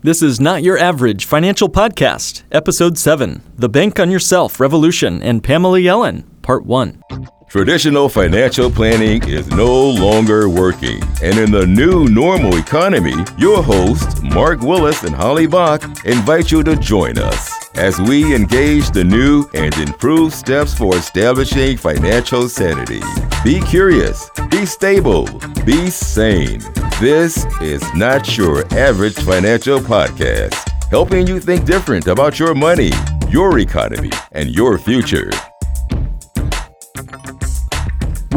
This is Not Your Average Financial Podcast, Episode 7 The Bank on Yourself Revolution and Pamela Yellen, Part 1. Traditional financial planning is no longer working. And in the new normal economy, your hosts, Mark Willis and Holly Bach, invite you to join us as we engage the new and improved steps for establishing financial sanity. Be curious, be stable, be sane. This is not your average financial podcast, helping you think different about your money, your economy, and your future.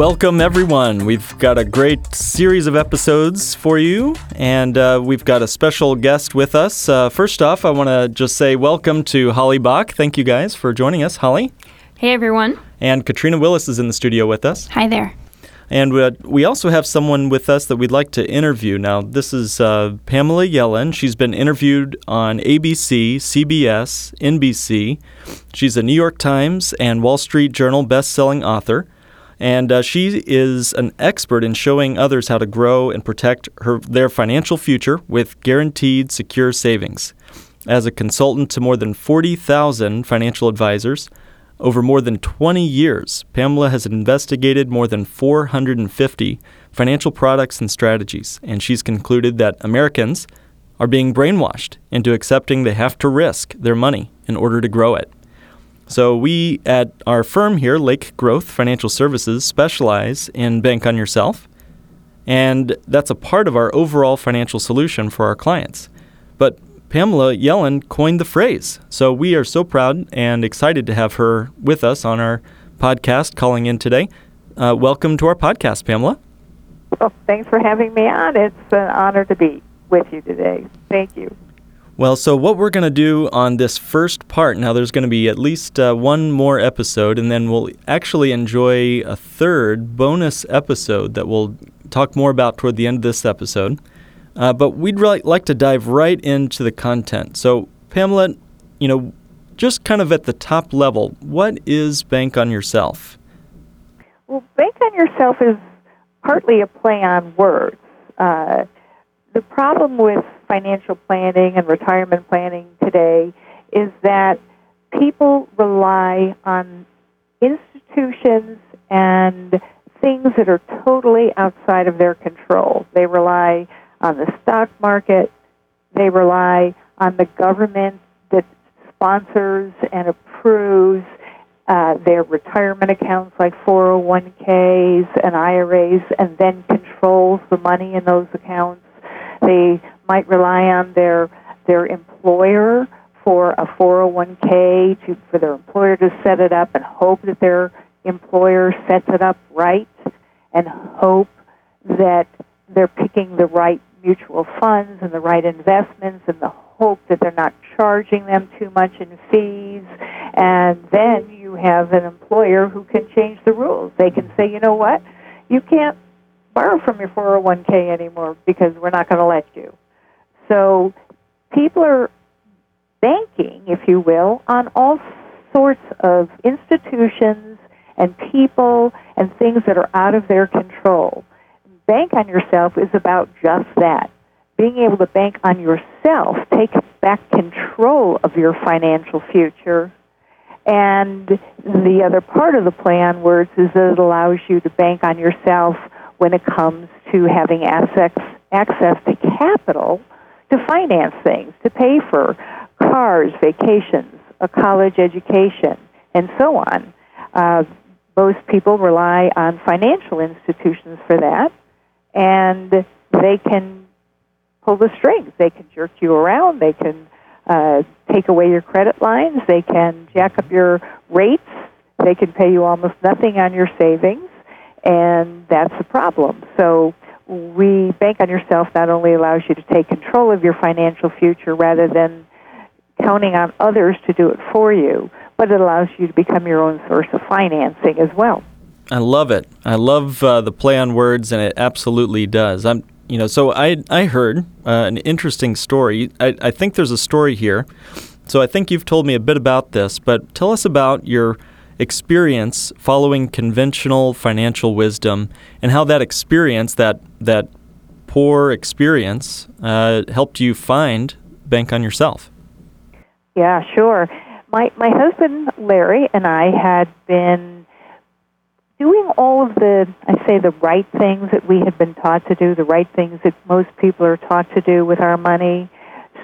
Welcome, everyone. We've got a great series of episodes for you, and uh, we've got a special guest with us. Uh, first off, I want to just say welcome to Holly Bach. Thank you guys for joining us, Holly. Hey, everyone. And Katrina Willis is in the studio with us. Hi there. And we also have someone with us that we'd like to interview. Now, this is uh, Pamela Yellen. She's been interviewed on ABC, CBS, NBC. She's a New York Times and Wall Street Journal best-selling author. And uh, she is an expert in showing others how to grow and protect her, their financial future with guaranteed secure savings. As a consultant to more than 40,000 financial advisors, over more than 20 years, Pamela has investigated more than 450 financial products and strategies, and she's concluded that Americans are being brainwashed into accepting they have to risk their money in order to grow it. So, we at our firm here, Lake Growth Financial Services, specialize in Bank on Yourself, and that's a part of our overall financial solution for our clients. But Pamela Yellen coined the phrase. So, we are so proud and excited to have her with us on our podcast calling in today. Uh, welcome to our podcast, Pamela. Well, thanks for having me on. It's an honor to be with you today. Thank you. Well, so what we're going to do on this first part, now there's going to be at least uh, one more episode, and then we'll actually enjoy a third bonus episode that we'll talk more about toward the end of this episode. Uh, but we'd really like to dive right into the content. So, Pamela, you know, just kind of at the top level, what is Bank on Yourself? Well, Bank on Yourself is partly a play on words. Uh, the problem with financial planning and retirement planning today is that people rely on institutions and things that are totally outside of their control. They rely on the stock market, they rely on the government that sponsors and approves uh, their retirement accounts like 401ks and IRAs and then controls the money in those accounts. They might rely on their their employer for a 401k to for their employer to set it up and hope that their employer sets it up right and hope that they're picking the right mutual funds and the right investments and the hope that they're not charging them too much in fees. And then you have an employer who can change the rules. They can say you know what? You can't borrow from your 401k anymore because we're not going to let you. So people are banking, if you will, on all sorts of institutions and people and things that are out of their control. Bank on yourself is about just that. Being able to bank on yourself, take back control of your financial future. And the other part of the plan, words is that it allows you to bank on yourself when it comes to having access, access to capital to finance things, to pay for cars, vacations, a college education, and so on. Uh, most people rely on financial institutions for that, and they can pull the strings. They can jerk you around. They can uh, take away your credit lines. They can jack up your rates. They can pay you almost nothing on your savings and that's the problem. So we bank on yourself not only allows you to take control of your financial future rather than counting on others to do it for you, but it allows you to become your own source of financing as well. I love it. I love uh, the play on words, and it absolutely does. I'm, you know, so I I heard uh, an interesting story. I, I think there's a story here. So I think you've told me a bit about this, but tell us about your experience following conventional financial wisdom and how that experience, that, that poor experience, uh, helped you find Bank on Yourself. Yeah, sure. My my husband Larry and I had been doing all of the I say the right things that we had been taught to do, the right things that most people are taught to do with our money,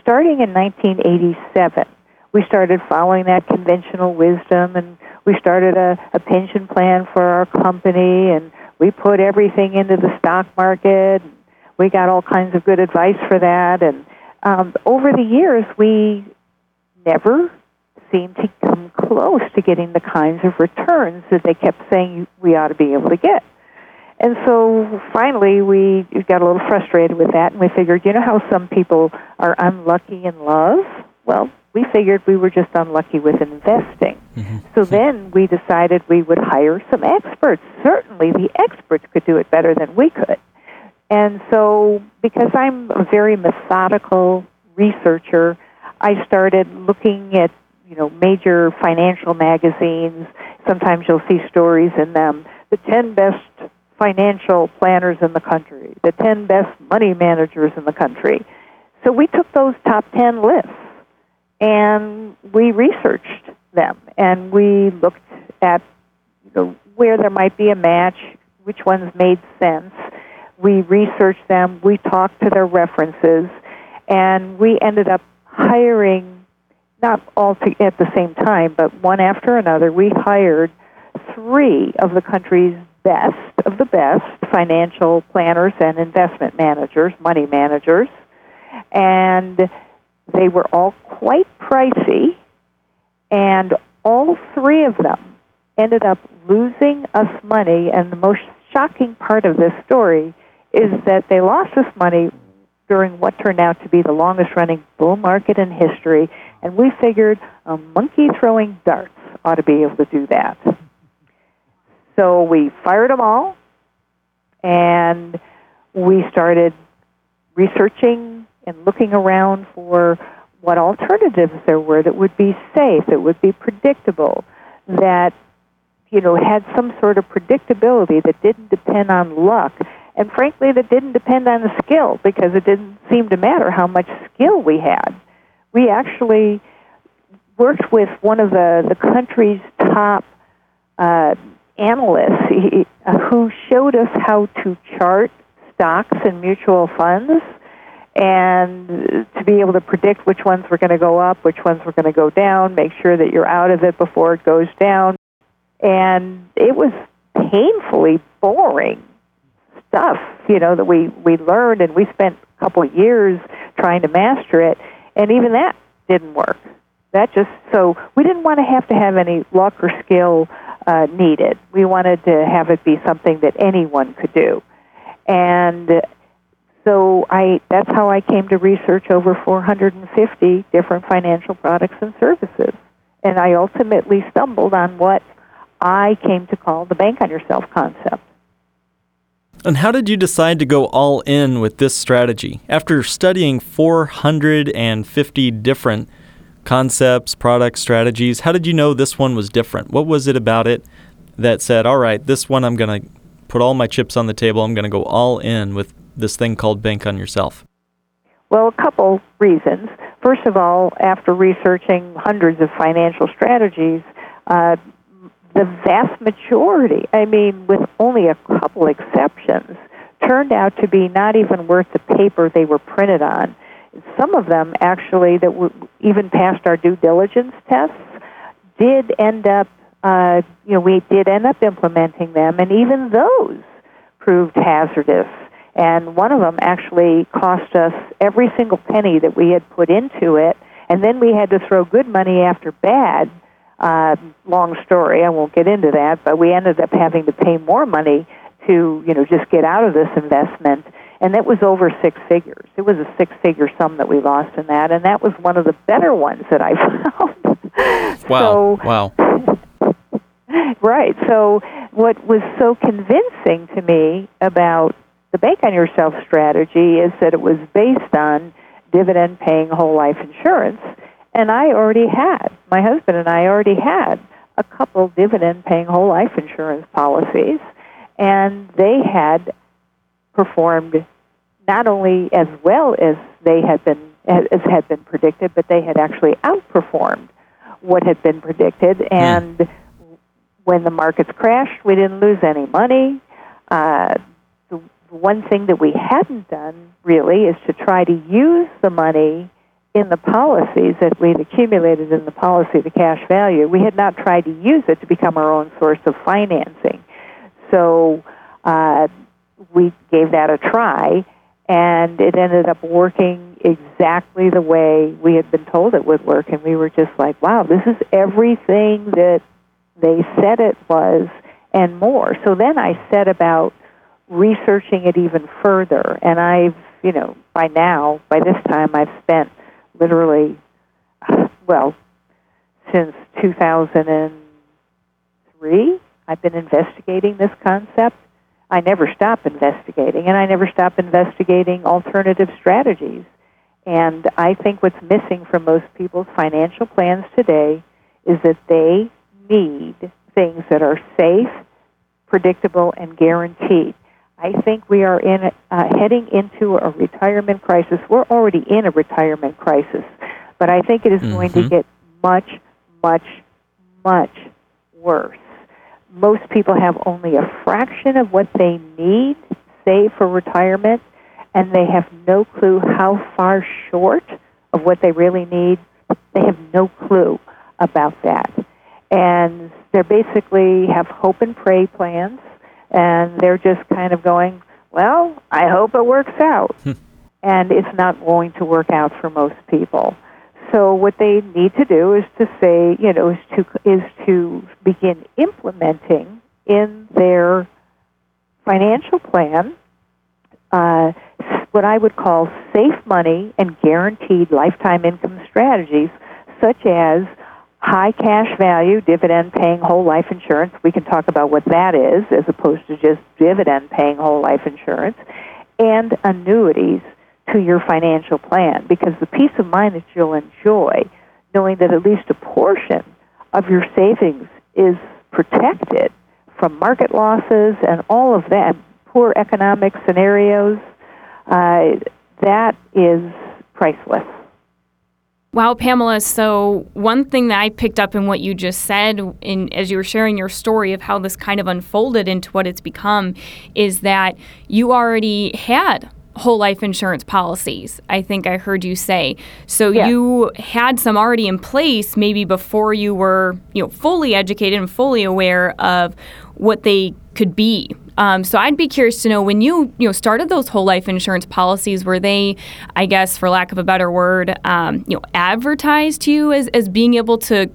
starting in 1987. We started following that conventional wisdom and we started a, a pension plan for our company and we put everything into the stock market. We got all kinds of good advice for that and um, over the years we never seemed to come close to getting the kinds of returns that they kept saying we ought to be able to get. And so finally, we got a little frustrated with that, and we figured, you know how some people are unlucky in love? Well, we figured we were just unlucky with investing. Mm-hmm. So then we decided we would hire some experts. Certainly, the experts could do it better than we could. And so, because I'm a very methodical researcher, I started looking at you know major financial magazines. Sometimes you'll see stories in them. The ten best financial planners in the country, the ten best money managers in the country. So we took those top ten lists and we researched them and we looked at you know, where there might be a match, which ones made sense. We researched them, we talked to their references, and we ended up hiring, not all to, at the same time, but one after another, we hired three of the country's best of the best financial planners and investment managers, money managers, and they were all quite pricey, and all three of them ended up losing us money. And the most shocking part of this story is that they lost us money during what turned out to be the longest running bull market in history, and we figured a monkey throwing darts ought to be able to do that. So we fired them all, and we started researching and looking around for what alternatives there were that would be safe, that would be predictable, that you know had some sort of predictability that didn't depend on luck and frankly, that didn't depend on the skill because it didn't seem to matter how much skill we had. We actually worked with one of the, the country's top uh, analysts he, uh, who showed us how to chart stocks and mutual funds and to be able to predict which ones were going to go up, which ones were going to go down, make sure that you're out of it before it goes down. And it was painfully boring stuff, you know, that we we learned, and we spent a couple of years trying to master it, and even that didn't work. That just so we didn't want to have to have any luck or skill uh, needed. We wanted to have it be something that anyone could do, and so I that's how I came to research over 450 different financial products and services, and I ultimately stumbled on what I came to call the bank on yourself concept. And how did you decide to go all in with this strategy? After studying 450 different concepts, products, strategies, how did you know this one was different? What was it about it that said, all right, this one I'm going to put all my chips on the table, I'm going to go all in with this thing called Bank on Yourself? Well, a couple reasons. First of all, after researching hundreds of financial strategies, uh, the vast majority, I mean, with only a couple exceptions, turned out to be not even worth the paper they were printed on. Some of them actually that were even passed our due diligence tests did end up, uh, you know, we did end up implementing them, and even those proved hazardous. And one of them actually cost us every single penny that we had put into it, and then we had to throw good money after bad uh, long story. I won't get into that, but we ended up having to pay more money to, you know, just get out of this investment, and it was over six figures. It was a six-figure sum that we lost in that, and that was one of the better ones that I found. Wow! So, wow! right. So, what was so convincing to me about the bank on yourself strategy is that it was based on dividend-paying whole life insurance and I already had, my husband and I already had a couple dividend paying whole life insurance policies, and they had performed not only as well as they had been as had been predicted, but they had actually outperformed what had been predicted. And mm. when the markets crashed, we didn't lose any money. Uh, one thing that we hadn't done really is to try to use the money in the policies that we'd accumulated in the policy, the cash value. We had not tried to use it to become our own source of financing. So uh, we gave that a try, and it ended up working exactly the way we had been told it would work. And we were just like, wow, this is everything that they said it was and more. So then I set about researching it even further, and I've, you know, by now, by this time, I've spent literally, well, since 2003, I've been investigating this concept. I never stop investigating, and I never stop investigating alternative strategies. And I think what's missing from most people's financial plans today is that they need things that are safe, predictable, and guaranteed. I think we are in uh, heading into a retirement crisis. We're already in a retirement crisis, but I think it is mm-hmm. going to mm-hmm. get much, much, much worse. Most people have only a fraction of what they need saved for retirement, and they have no clue how far short of what they really need. They have no clue about that. And they basically have hope and pray plans and they're just kind of going, well, I hope it works out. Hmm. and it's not going to work out for most people. So what they need to do is to say, you know, is to is to begin implementing in their financial plan uh, what I would call safe money and guaranteed lifetime income strategies, such as high cash value dividend paying whole life insurance. We can talk about what that is as opposed to just dividend paying whole life insurance and annuities to your financial plan because the peace of mind that you'll enjoy knowing that at least a portion of your savings is protected from market losses and all of that poor economic scenarios uh, that is priceless Wow, Pamela. So, one thing that I picked up in what you just said, in, as you were sharing your story of how this kind of unfolded into what it's become, is that you already had whole life insurance policies, I think I heard you say. So yeah. you had some already in place maybe before you were, you know, fully educated and fully aware of what they could be um, so I'd be curious to know when you you know started those whole life insurance policies, were they, I guess, for lack of a better word, um, you know, advertised to you as, as being able to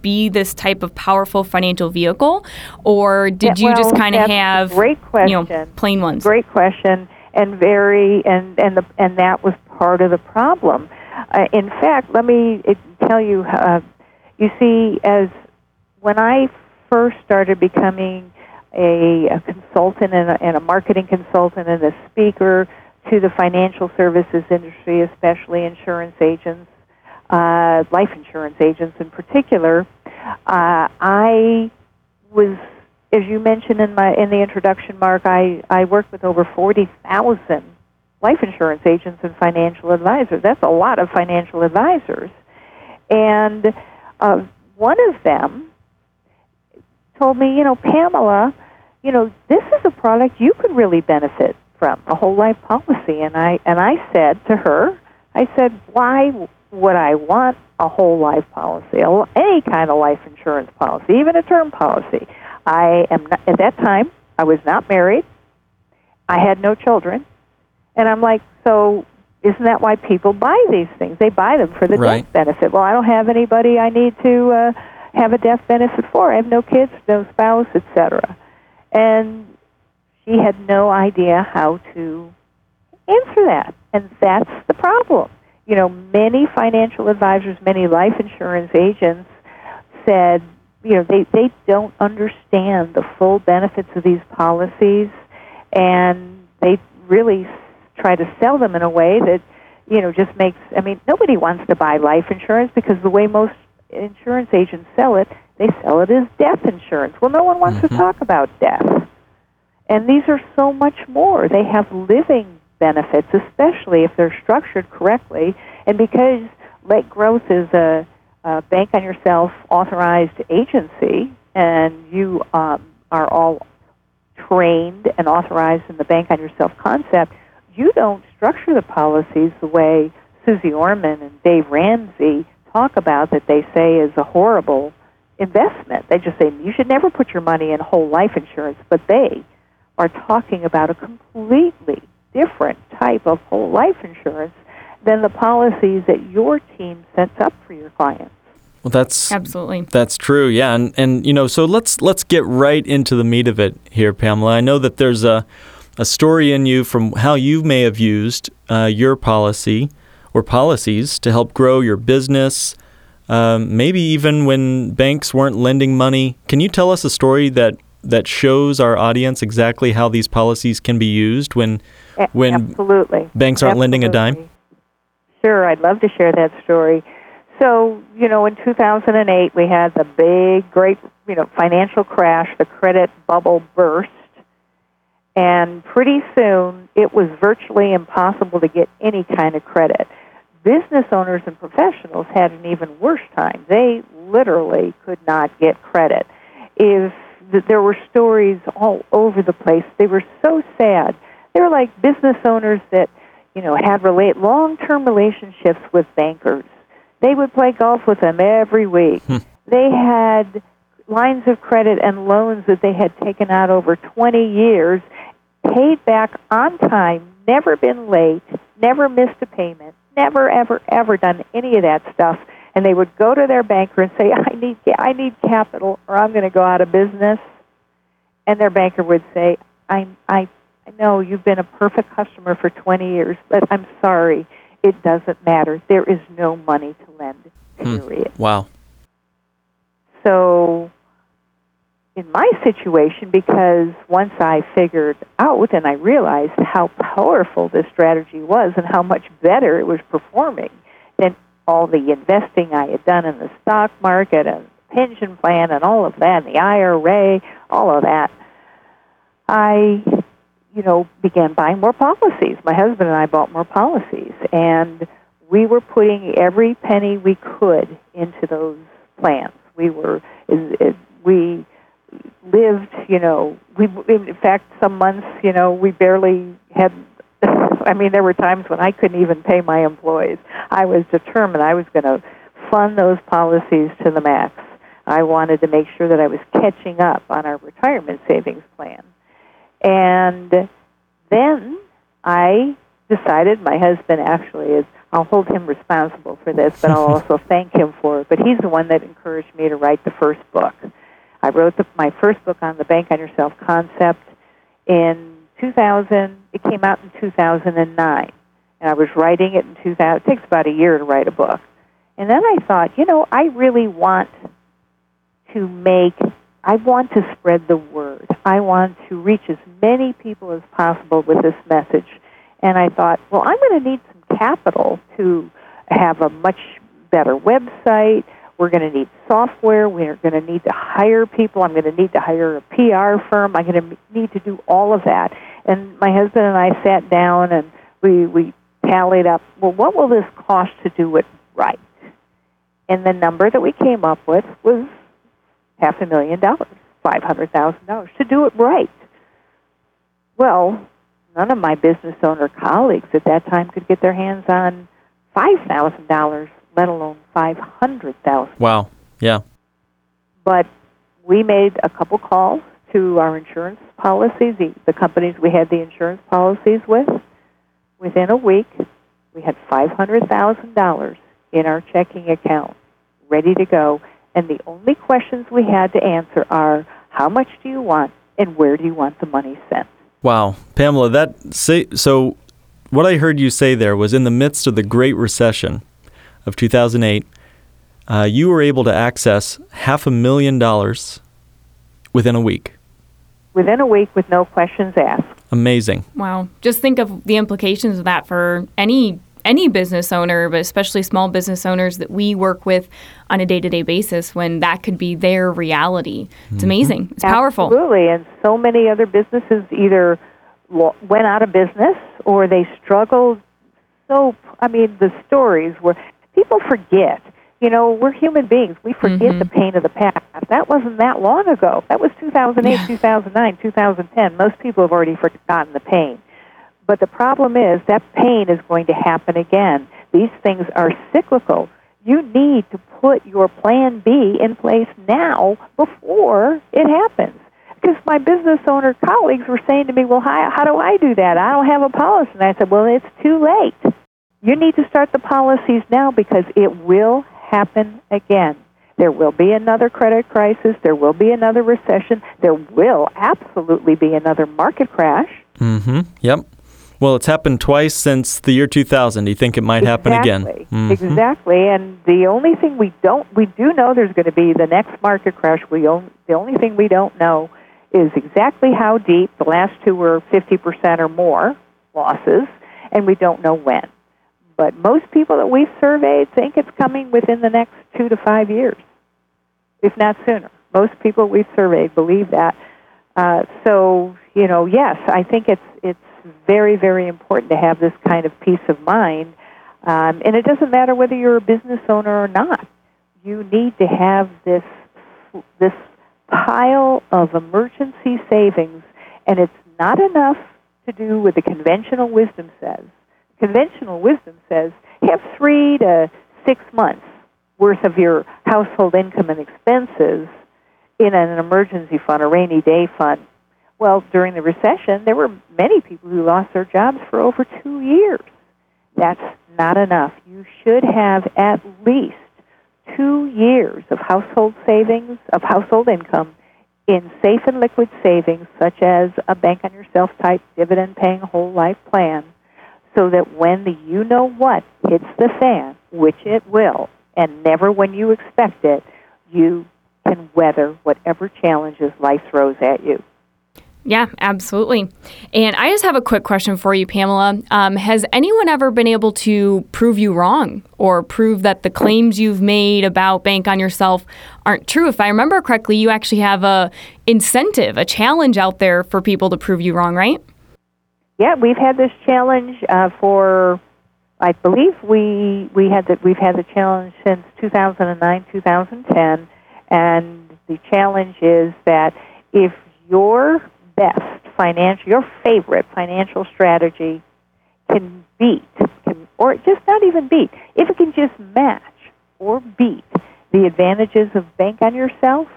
be this type of powerful financial vehicle, or did yeah, you just kind of have great question. you know plain ones? Great question, and very and and the and that was part of the problem. Uh, in fact, let me tell you. Uh, you see, as when I first started becoming a, a consultant and a, and a marketing consultant and a speaker to the financial services industry, especially insurance agents, uh, life insurance agents in particular. Uh, I was, as you mentioned in my in the introduction, Mark, I I worked with over forty thousand life insurance agents and financial advisors. That's a lot of financial advisors, and uh, one of them told me, you know, Pamela, you know, this is a product you could really benefit from, a whole life policy. And I and I said to her, I said, why would I want a whole life policy, any kind of life insurance policy, even a term policy? I am not, at that time I was not married. I had no children, and I'm like, so isn't that why people buy these things? They buy them for the right. death benefit. Well, I don't have anybody I need to uh, have a death benefit for. I have no kids, no spouse, etc and she had no idea how to answer that. And that's the problem. You know, many financial advisors, many life insurance agents said, you know, they, they don't understand the full benefits of these policies, and they really try to sell them in a way that, you know, just makes, I mean, nobody wants to buy life insurance because the way most insurance agents sell it, they sell it as death insurance. Well, no one wants mm-hmm. to talk about death. And these are so much more. They have living benefits, especially if they're structured correctly And because Lake Growth is a, a bank on yourself authorized agency, and you um, are all trained and authorized in the bank on yourself concept, you don't structure the policies the way Suze Orman and Dave Ramsey talk about that they say is a horrible investment. They just say you should never put your money in whole life insurance, but they are talking about a completely different type of whole life insurance than the policies that your team sets up for your clients. Well, that's Absolutely. That's true. Yeah, and and you know, so let's let's get right into the meat of it here, Pamela. I know that there's a a story in you from how you may have used uh, your policy or policies to help grow your business. Um, maybe even when banks weren't lending money. Can you tell us a story that that shows our audience exactly how these policies can be used when when Absolutely. banks aren't lending a dime? Sure, I'd love to share that story. So, you know, in 2008, we had the big, great, you know, financial crash. The credit bubble burst. And pretty soon, it was virtually impossible to get any kind of credit. Business owners and professionals had an even worse time. They literally could not get credit. If there were stories all over the place, they were so sad. They were like business owners that, you know, had relate long-term relationships with bankers. They would play golf with them every week. Hmm. They had lines of credit and loans that they had taken out over 20 years, paid back on time, never been late, never missed a payment, never ever ever done any of that stuff. And they would go to their banker and say, "I need I need capital, or I'm going to go out of business." And their banker would say, "I I I know you've been a perfect customer for 20 years, but I'm sorry, it doesn't matter. There is no money to lend." Hmm. Period. Wow. So, in my situation, because once I figured out and I realized how powerful this strategy was and how much better it was performing than all the investing I had done in the stock market and pension plan and all of that, and the IRA, all of that, I, you know, began buying more policies. My husband and I bought more policies, and we were putting every penny we could into those plans. We were, we lived, you know, we in fact some months, you know, we barely had I mean there were times when I couldn't even pay my employees. I was determined I was going to fund those policies to the max. I wanted to make sure that I was catching up on our retirement savings plan. And then I decided my husband actually is I'll hold him responsible for this, but I'll also thank him for it. But he's the one that encouraged me to write the first book. I wrote the, my first book on the bank on yourself concept in 2000. It came out in 2009, and I was writing it in 2000. It takes about a year to write a book, and then I thought, you know, I really want to make. I want to spread the word. I want to reach as many people as possible with this message. And I thought, well, I'm going to need some capital to have a much better website. We're going to need software. We're going to need to hire people. I'm going to need to hire a PR firm. I'm going to need to do all of that. And my husband and I sat down and we, we tallied up, well, what will this cost to do it right? And the number that we came up with was half a million dollars, $500,000 to do it right. Well, none of my business owner colleagues at that time could get their hands on $5,000, let alone 500000 Wow. Yeah. But we made a couple calls to our insurance policies, the, the companies we had the insurance policies with. Within a week, we had $500,000 in our checking account, ready to go. And the only questions we had to answer are how much do you want and where do you want the money sent? Wow, Pamela, that say so. What I heard you say there was in the midst of the Great Recession of 2008, uh, you were able to access half a million dollars within a week. Within a week, with no questions asked. Amazing. Wow. Just think of the implications of that for any any business owner, but especially small business owners that we work with on a day-to-day basis when that could be their reality. It's amazing. It's powerful. Absolutely, and so many other businesses either went out of business or they struggled so, I mean, the stories where people forget. You know, we're human beings. We forget Mhm. the pain of the past. That wasn't that long ago. That was 2008, Yeah. 2009, 2010. Most people have already forgotten the pain. But the problem is that pain is going to happen again. These things are cyclical. You need to put your plan B in place now before it happens. Because my business owner colleagues were saying to me, Well, how, how do I do that? I don't have a policy. And I said, Well, it's too late. You need to start the policies now because it will happen again. There will be another credit crisis. There will be another recession. There will absolutely be another market crash. Mm-hmm. Yep. Well, it's happened twice since the year 2000. Do you think it might happen again? Exactly. Mhm. Exactly. And the only thing we don't, we do know there's going to be the next market crash. We on, the only thing we don't know is exactly how deep. The last two were 50% or more losses, and we don't know when. But most people that we've surveyed think it's coming within the next two to five years, if not sooner. Most people we've surveyed believe that. Uh, so, you know, yes, I think it's it's very, very important to have this kind of peace of mind. Um, and it doesn't matter whether you're a business owner or not. You need to have this this pile of emergency savings, and it's not enough to do what the conventional wisdom says. Conventional wisdom says have three to six months worth of your household income and expenses in an emergency fund, a rainy day fund. Well, during the recession, there were many people who lost their jobs for over two years. That's not enough. You should have at least two years of household savings, of household income, in safe and liquid savings, such as a bank on yourself type dividend paying whole life plan, so that when the you know what hits the fan, which it will, and never when you expect it, you can weather whatever challenges life throws at you. Yeah, absolutely. And I just have a quick question for you, Pamela. Um, has anyone ever been able to prove you wrong or prove that the claims you've made about Bank on Yourself aren't true? If I remember correctly, you actually have a incentive, a challenge out there for people to prove you wrong, right? Yeah, we've had this challenge uh, for, I believe we we had that we've had the challenge since 2009, 2010, and the challenge is that if your best financial, your favorite financial strategy can beat, can, or just not even beat, if it can just match or beat the advantages of Bank on Yourself,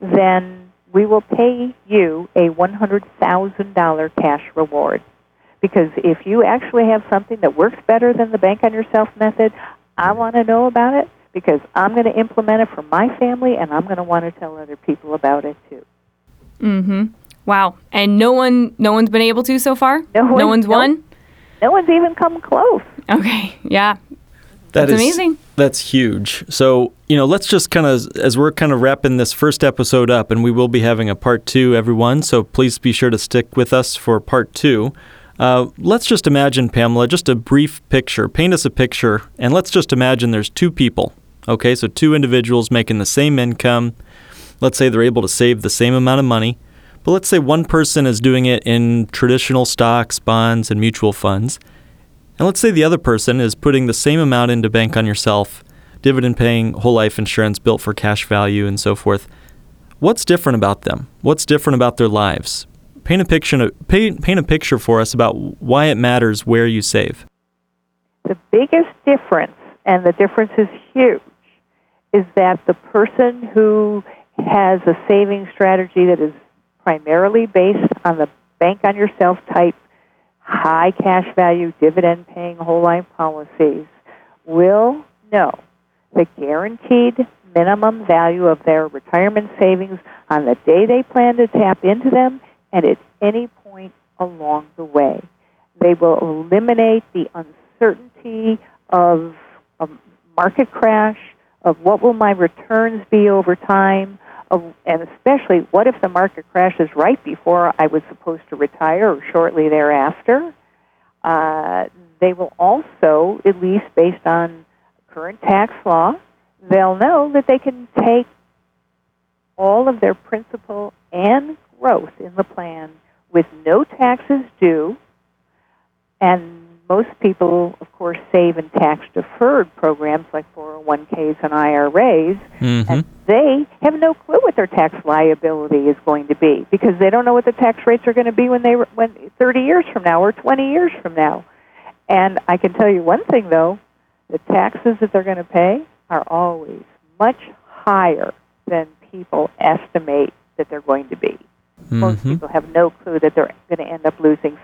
then we will pay you a $100,000 cash reward. Because if you actually have something that works better than the Bank on Yourself method, I want to know about it because I'm going to implement it for my family and I'm going to want to tell other people about it too. Mm-hmm. Wow. And no one, no one's been able to so far. No one- no one's nope. won. No one's even come close. Okay. Yeah. That That's is- amazing. That's huge. So, you know, let's just kind of, as we're kind of wrapping this first episode up, and we will be having a part two, everyone. So please be sure to stick with us for part two. Uh, let's just imagine, Pamela, just a brief picture. Paint us a picture, and let's just imagine there's two people. Okay, so two individuals making the same income. Let's say they're able to save the same amount of money. But let's say one person is doing it in traditional stocks, bonds, and mutual funds. And let's say the other person is putting the same amount into Bank on Yourself, dividend paying whole life insurance built for cash value and so forth. What's different about them? What's different about their lives? Paint a picture paint, paint a picture for us about why it matters where you save. The biggest difference, and the difference is huge, is that the person who has a saving strategy that is primarily based on the bank on yourself type high cash value dividend paying whole life policies will know the guaranteed minimum value of their retirement savings on the day they plan to tap into them and at any point along the way. They will eliminate the uncertainty of a market crash, of what will my returns be over time, of, and especially what if the market crashes right before I was supposed to retire or shortly thereafter. Uh, they will also, at least based on current tax law, they'll know that they can take all of their principal and growth in the plan with no taxes due and most people, of course, save in tax deferred programs like 401ks and IRAs, Mm-hmm. and they have no clue what their tax liability is going to be because they don't know what the tax rates are going to be when they when 30 years from now or 20 years from now. And I can tell you one thing though, the taxes that they're going to pay are always much higher than people estimate that they're going to be. Most Mm-hmm. people have no clue that they're going to end up losing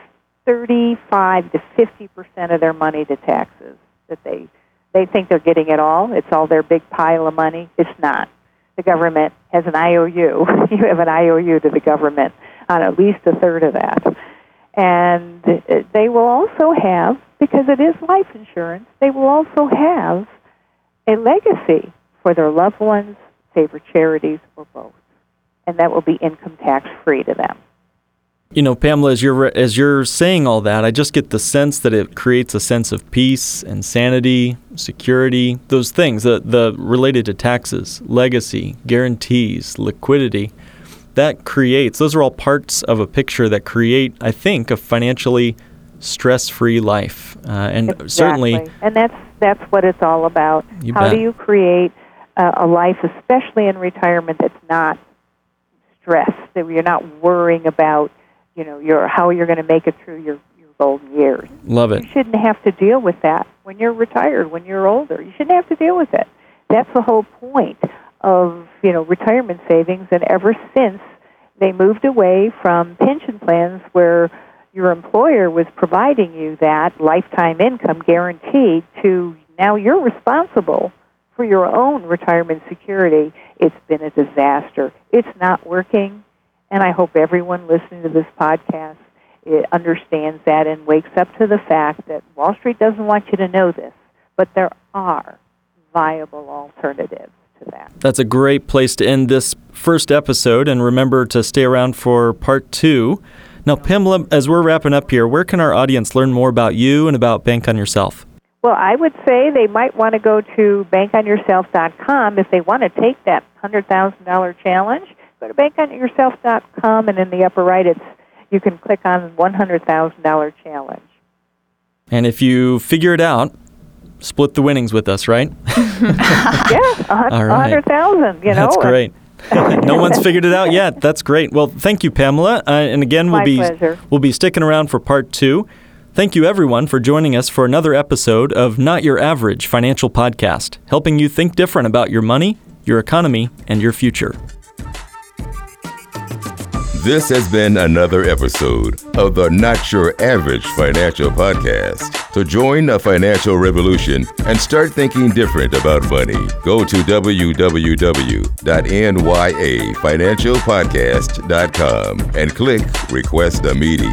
35 to 50 percent of their money to taxes. That they they think they're getting it all. It's all their big pile of money. It's not. The government has an IOU. you have an IOU to the government on at least a third of that. And they will also have, because it is life insurance, they will also have a legacy for their loved ones, for charities or both. And that will be income tax free to them. You know, Pamela, as you're as you're saying all that, I just get the sense that it creates a sense of peace and sanity, security, those things the the related to taxes, legacy, guarantees, liquidity. That creates those are all parts of a picture that create, I think, a financially stress-free life, uh, and Exactly. certainly and that's that's what it's all about. How bet. do you create uh, a life, especially in retirement, that's not stressed? That you're not worrying about, you know, your how you're going to make it through your your golden years. love it. You shouldn't have to deal with that when you're retired, when you're older. You shouldn't have to deal with it. That's the whole point of, you know, retirement savings and ever since they moved away from pension plans where your employer was providing you that lifetime income guaranteed to now you're responsible for your own retirement security. It's been a disaster. It's not working, and I hope everyone listening to this podcast it understands that and wakes up to the fact that Wall Street doesn't want you to know this, but there are viable alternatives to that. That's a great place to end this first episode, and remember to stay around for part two. Now, Pamela, as we're wrapping up here, where can our audience learn more about you and about Bank on Yourself? Well, I would say they might want to go to bankonyourself.com if they want to take that $100,000 challenge. Go to bankonyourself.com, and in the upper right, it's you can click on $100,000 challenge. And if you figure it out, split the winnings with us, right? yeah, a hun- right. 100,000, you know. That's great. no one's figured it out yet. That's great. Well, thank you, Pamela. Uh, and again, we'll My be pleasure. we'll be sticking around for part two. Thank you, everyone, for joining us for another episode of Not Your Average Financial Podcast, helping you think different about your money, your economy, and your future. This has been another episode of the Not Your Average Financial Podcast. To join a financial revolution and start thinking different about money, go to www.nyafinancialpodcast.com and click Request a Meeting.